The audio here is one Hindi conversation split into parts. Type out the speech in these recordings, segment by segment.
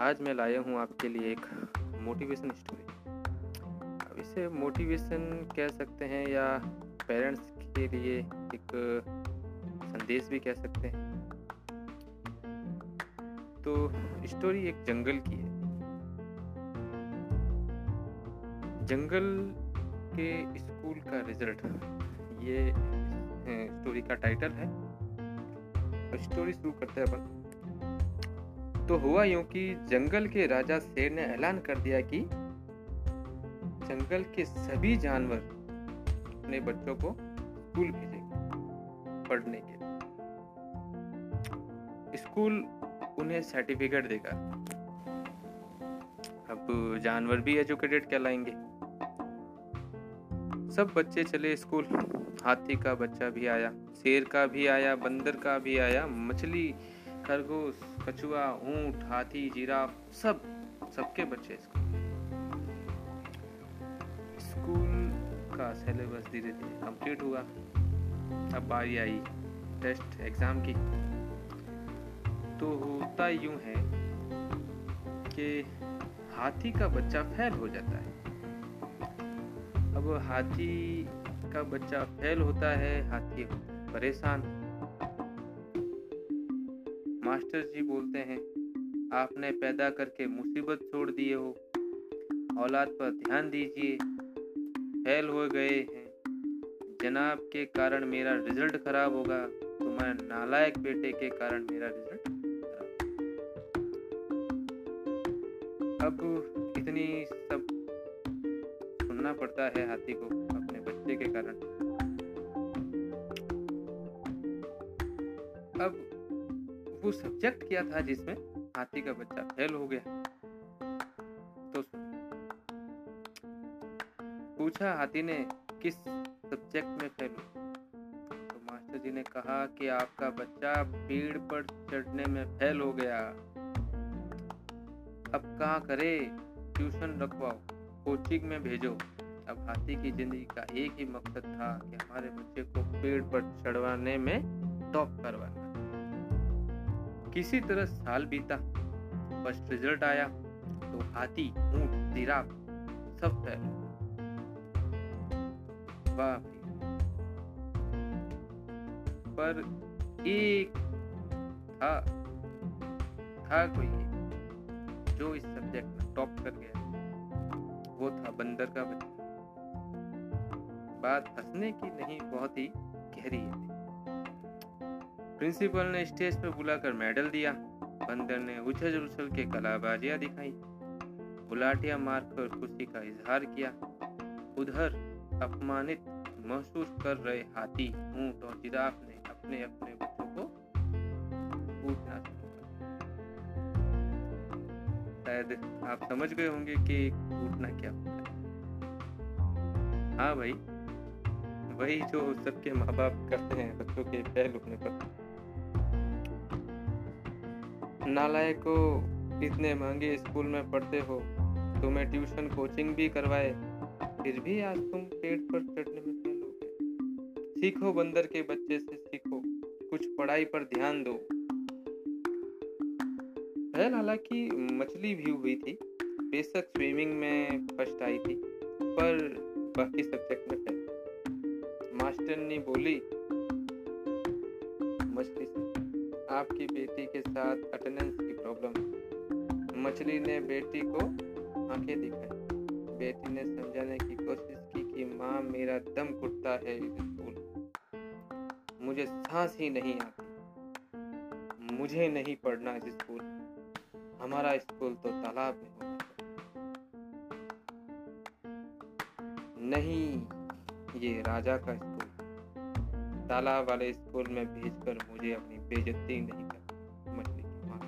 आज मैं लाया हूँ आपके लिए एक मोटिवेशन स्टोरी अब इसे मोटिवेशन कह सकते हैं या पेरेंट्स के लिए एक संदेश भी कह सकते हैं. तो स्टोरी एक जंगल की है. जंगल के स्कूल का रिज़ल्ट ये स्टोरी का टाइटल है. स्टोरी शुरू करते हैं अपन. तो हुआ यूँ कि जंगल के राजा शेर ने ऐलान कर दिया कि जंगल के सभी जानवर अपने बच्चों को स्कूल भेजेंगे, पढ़ने के स्कूल उन्हें सर्टिफिकेट देगा। अब जानवर भी एजुकेटेड कहलाएँगे। सब बच्चे चले स्कूल। हाथी का बच्चा भी आया, शेर का भी आया, बंदर का भी आया, मछली खरगोश, कछुआ, ऊँट, हाथी, जिराफ, सब, सबके बच्चे स्कूल स्कूल का सिलेबस धीरे धीरे कंप्लीट हुआ। अब बारी आई टेस्ट एग्ज़ाम की। तो होता यूँ है कि हाथी का बच्चा फेल हो जाता है। अब हाथी का बच्चा फेल होता है, हाथी परेशान मास्टर जी बोलते हैं, आपने पैदा करके मुसीबत छोड़ दिए हो। औलाद पर ध्यान दीजिए। फेल हो गए हैं। जनाब के कारण मेरा रिज़ल्ट खराब होगा तुम्हारे नालायक बेटे के कारण मेरा रिज़ल्ट अब इतनी सब सुनना पड़ता है हाथी को अपने बच्चे के कारण। अब वो सब्जेक्ट क्या था जिसमें हाथी का बच्चा फेल हो गया। तो पूछा, हाथी ने किस सब्जेक्ट में फेल हो तो मास्टर जी ने कहा कि आपका बच्चा पेड़ पर चढ़ने में फेल हो गया। अब कहा करे? ट्यूशन रखवाओ कोचिंग में भेजो। अब हाथी की ज़िंदगी का एक ही मकसद था कि हमारे बच्चे को पेड़ पर चढ़वाने में टॉप करवाना। किसी तरह साल बीता फ़र्स्ट रिज़ल्ट आया तो हाथी, ऊँट, जिराफ सब फैल पर एक था था कोई जो इस सब्जेक्ट में टॉप कर गया। वो था बंदर का बच्चा। बात हंसने की नहीं, बहुत ही गहरी है। प्रिंसिपल ने स्टेज पर बुलाकर मेडल दिया। बंदर ने उछल उछल के कलाबाजियाँ दिखाई। गुलाटियाँ मारकर खुशी का इजहार किया। उधर अपमानित, महसूस कर रहे हाथी, ऊँट और जिराफ ने अपने अपने बच्चों को कूटना शायद आप समझ गए होंगे कि कूटना क्या होता है। हाँ भाई, वही जो सबके माँ बाप करते हैं, बच्चों के फेल होने पर। नालायको इतने महँगे स्कूल में पढ़ते हो, तुम्हें ट्यूशन कोचिंग भी करवाए, फिर भी आज तुम पेट पर चढ़ने में फेल हो गए। सीखो बंदर के बच्चे से सीखो, कुछ पढ़ाई पर ध्यान दो। फेल हालाँकि मछली भी हुई थी, बेशक स्विमिंग में फ़र्स्ट आई थी, पर बाकी सब्जेक्ट में मास्टर ने बोली, मछली से आपकी बेटी के साथ अटेंडेंस की प्रॉब्लम मछली ने बेटी को आँखें दिखाई। बेटी ने समझाने की कोशिश की कि माँ, मेरा दम घुटता है स्कूल मुझे सांस ही नहीं आती। मुझे नहीं पढ़ना इस स्कूल हमारा स्कूल तो तालाब में होना नहीं, ये राजा का स्कूल। तालाब वाले स्कूल में भेजकर मुझे अपनी बेइज्जती नहीं कर मछली की माँ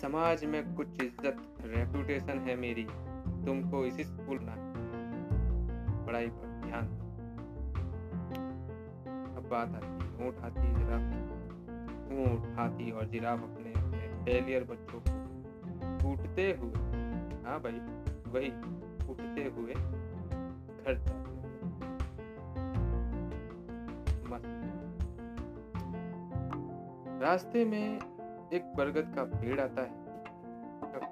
समाज में कुछ इज़्ज़त रेपुटेशन है मेरी, तुमको इसी स्कूल ना पढ़ाई पर ध्यान अब बात आती ऊँट हाथी जिराफ ऊँट हाथी और जिराफ अपने अपने फेलियर बच्चों को। कूटते हुए हाँ भाई, वही, कूटते हुए रास्ते में एक बरगद का पेड़ आता है।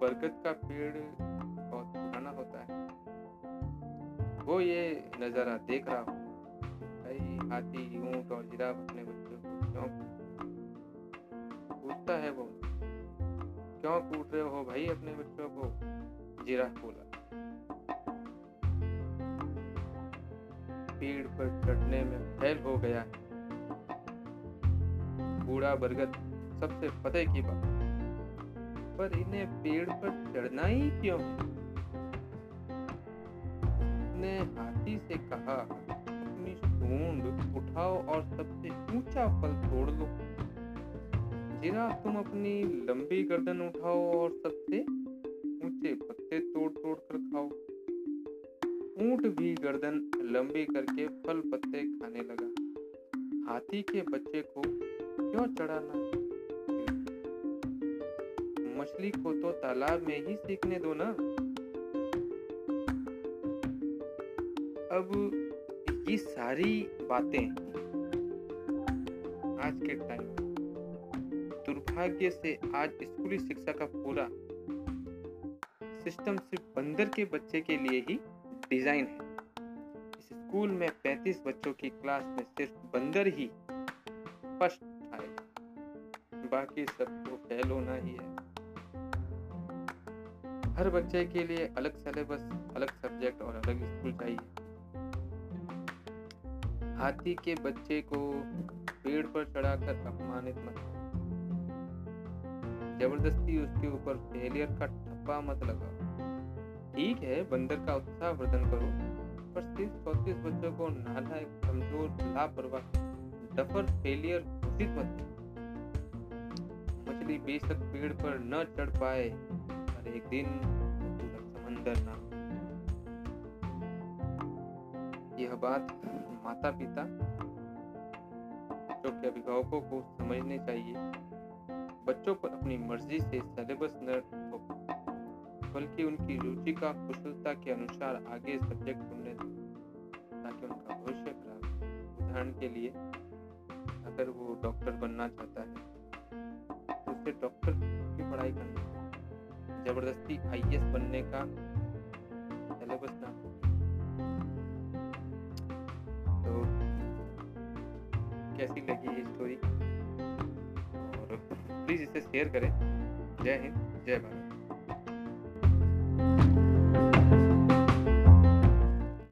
बरगद का पेड़ बहुत पुराना होता है। वो ये नज़ारा देख रहा हो। भाई हाथी, ऊँट और जिराफ अपने बच्चों को क्यों पूछता है वो? क्यों कूट रहे हो भाई अपने बच्चों को? जिराफ बोला। पेड़ पर चढ़ने में फैल हो गया है। बूढ़ा बरगद सबसे पते की बात। पर इन्हें पेड़ पर चढ़ना ही क्यों? ने हाथी से कहा, अपनी सूंड उठाओ और सबसे ऊँचा फल तोड़ लो। जिरा तुम अपनी लंबी गर्दन उठाओ और सबसे ऊँचे पत्ते तोड़ तोड़ कर खाओ। ऊँट भी गर्दन लंबी करके फल पत्ते खाने लगा। हाथी के बच्चे को क्यों चढ़ाना? मछली को तो तालाब में ही सीखने दो ना। अब ये सारी बातें आज के टाइम दुर्भाग्य से आज स्कूली शिक्षा का पूरा सिस्टम सिर्फ़ बंदर के बच्चे के लिए ही डिज़ाइन है। स्कूल में 35 बच्चों की क्लास में सिर्फ़ बंदर ही फ़र्स्ट बाकी सबको फेल होना ही है। हर बच्चे के लिए अलग सिलेबस अलग सब्जेक्ट और अलग स्कूल चाहिए। हाथी के बच्चे को पेड़ पर चढ़ाकर अपमानित मत ज़बरदस्ती उसके ऊपर फेलियर का ठप्पा मत लगाओ। ठीक है, बंदर का उत्साह वर्धन करो, पर सिर्फ़ चौतीस बच्चों को नालायक, कमज़ोर, लापरवाह, डफर फेलियर घोषित मत मछली बेशक पेड़ पर न चढ़ पाए, पर एक दिन समंदर ना यह बात माता पिता जो कि अभिभावकों को समझने चाहिए। बच्चों पर अपनी मर्ज़ी से सिलेबस न बल्कि उनकी रुचि का कुशलता के अनुसार आगे सब्जेक्ट चुनने ताकि उनका भविष्य खराब उदाहरण के लिए, अगर वो डॉक्टर बनना चाहता है उसे डॉक्टर की पढ़ाई करने ज़बरदस्ती आईएएस बनने का सिलेबस ना। तो कैसी लगी ये स्टोरी और प्लीज़ इसे शेयर करें। जय हिंद, जय भारत।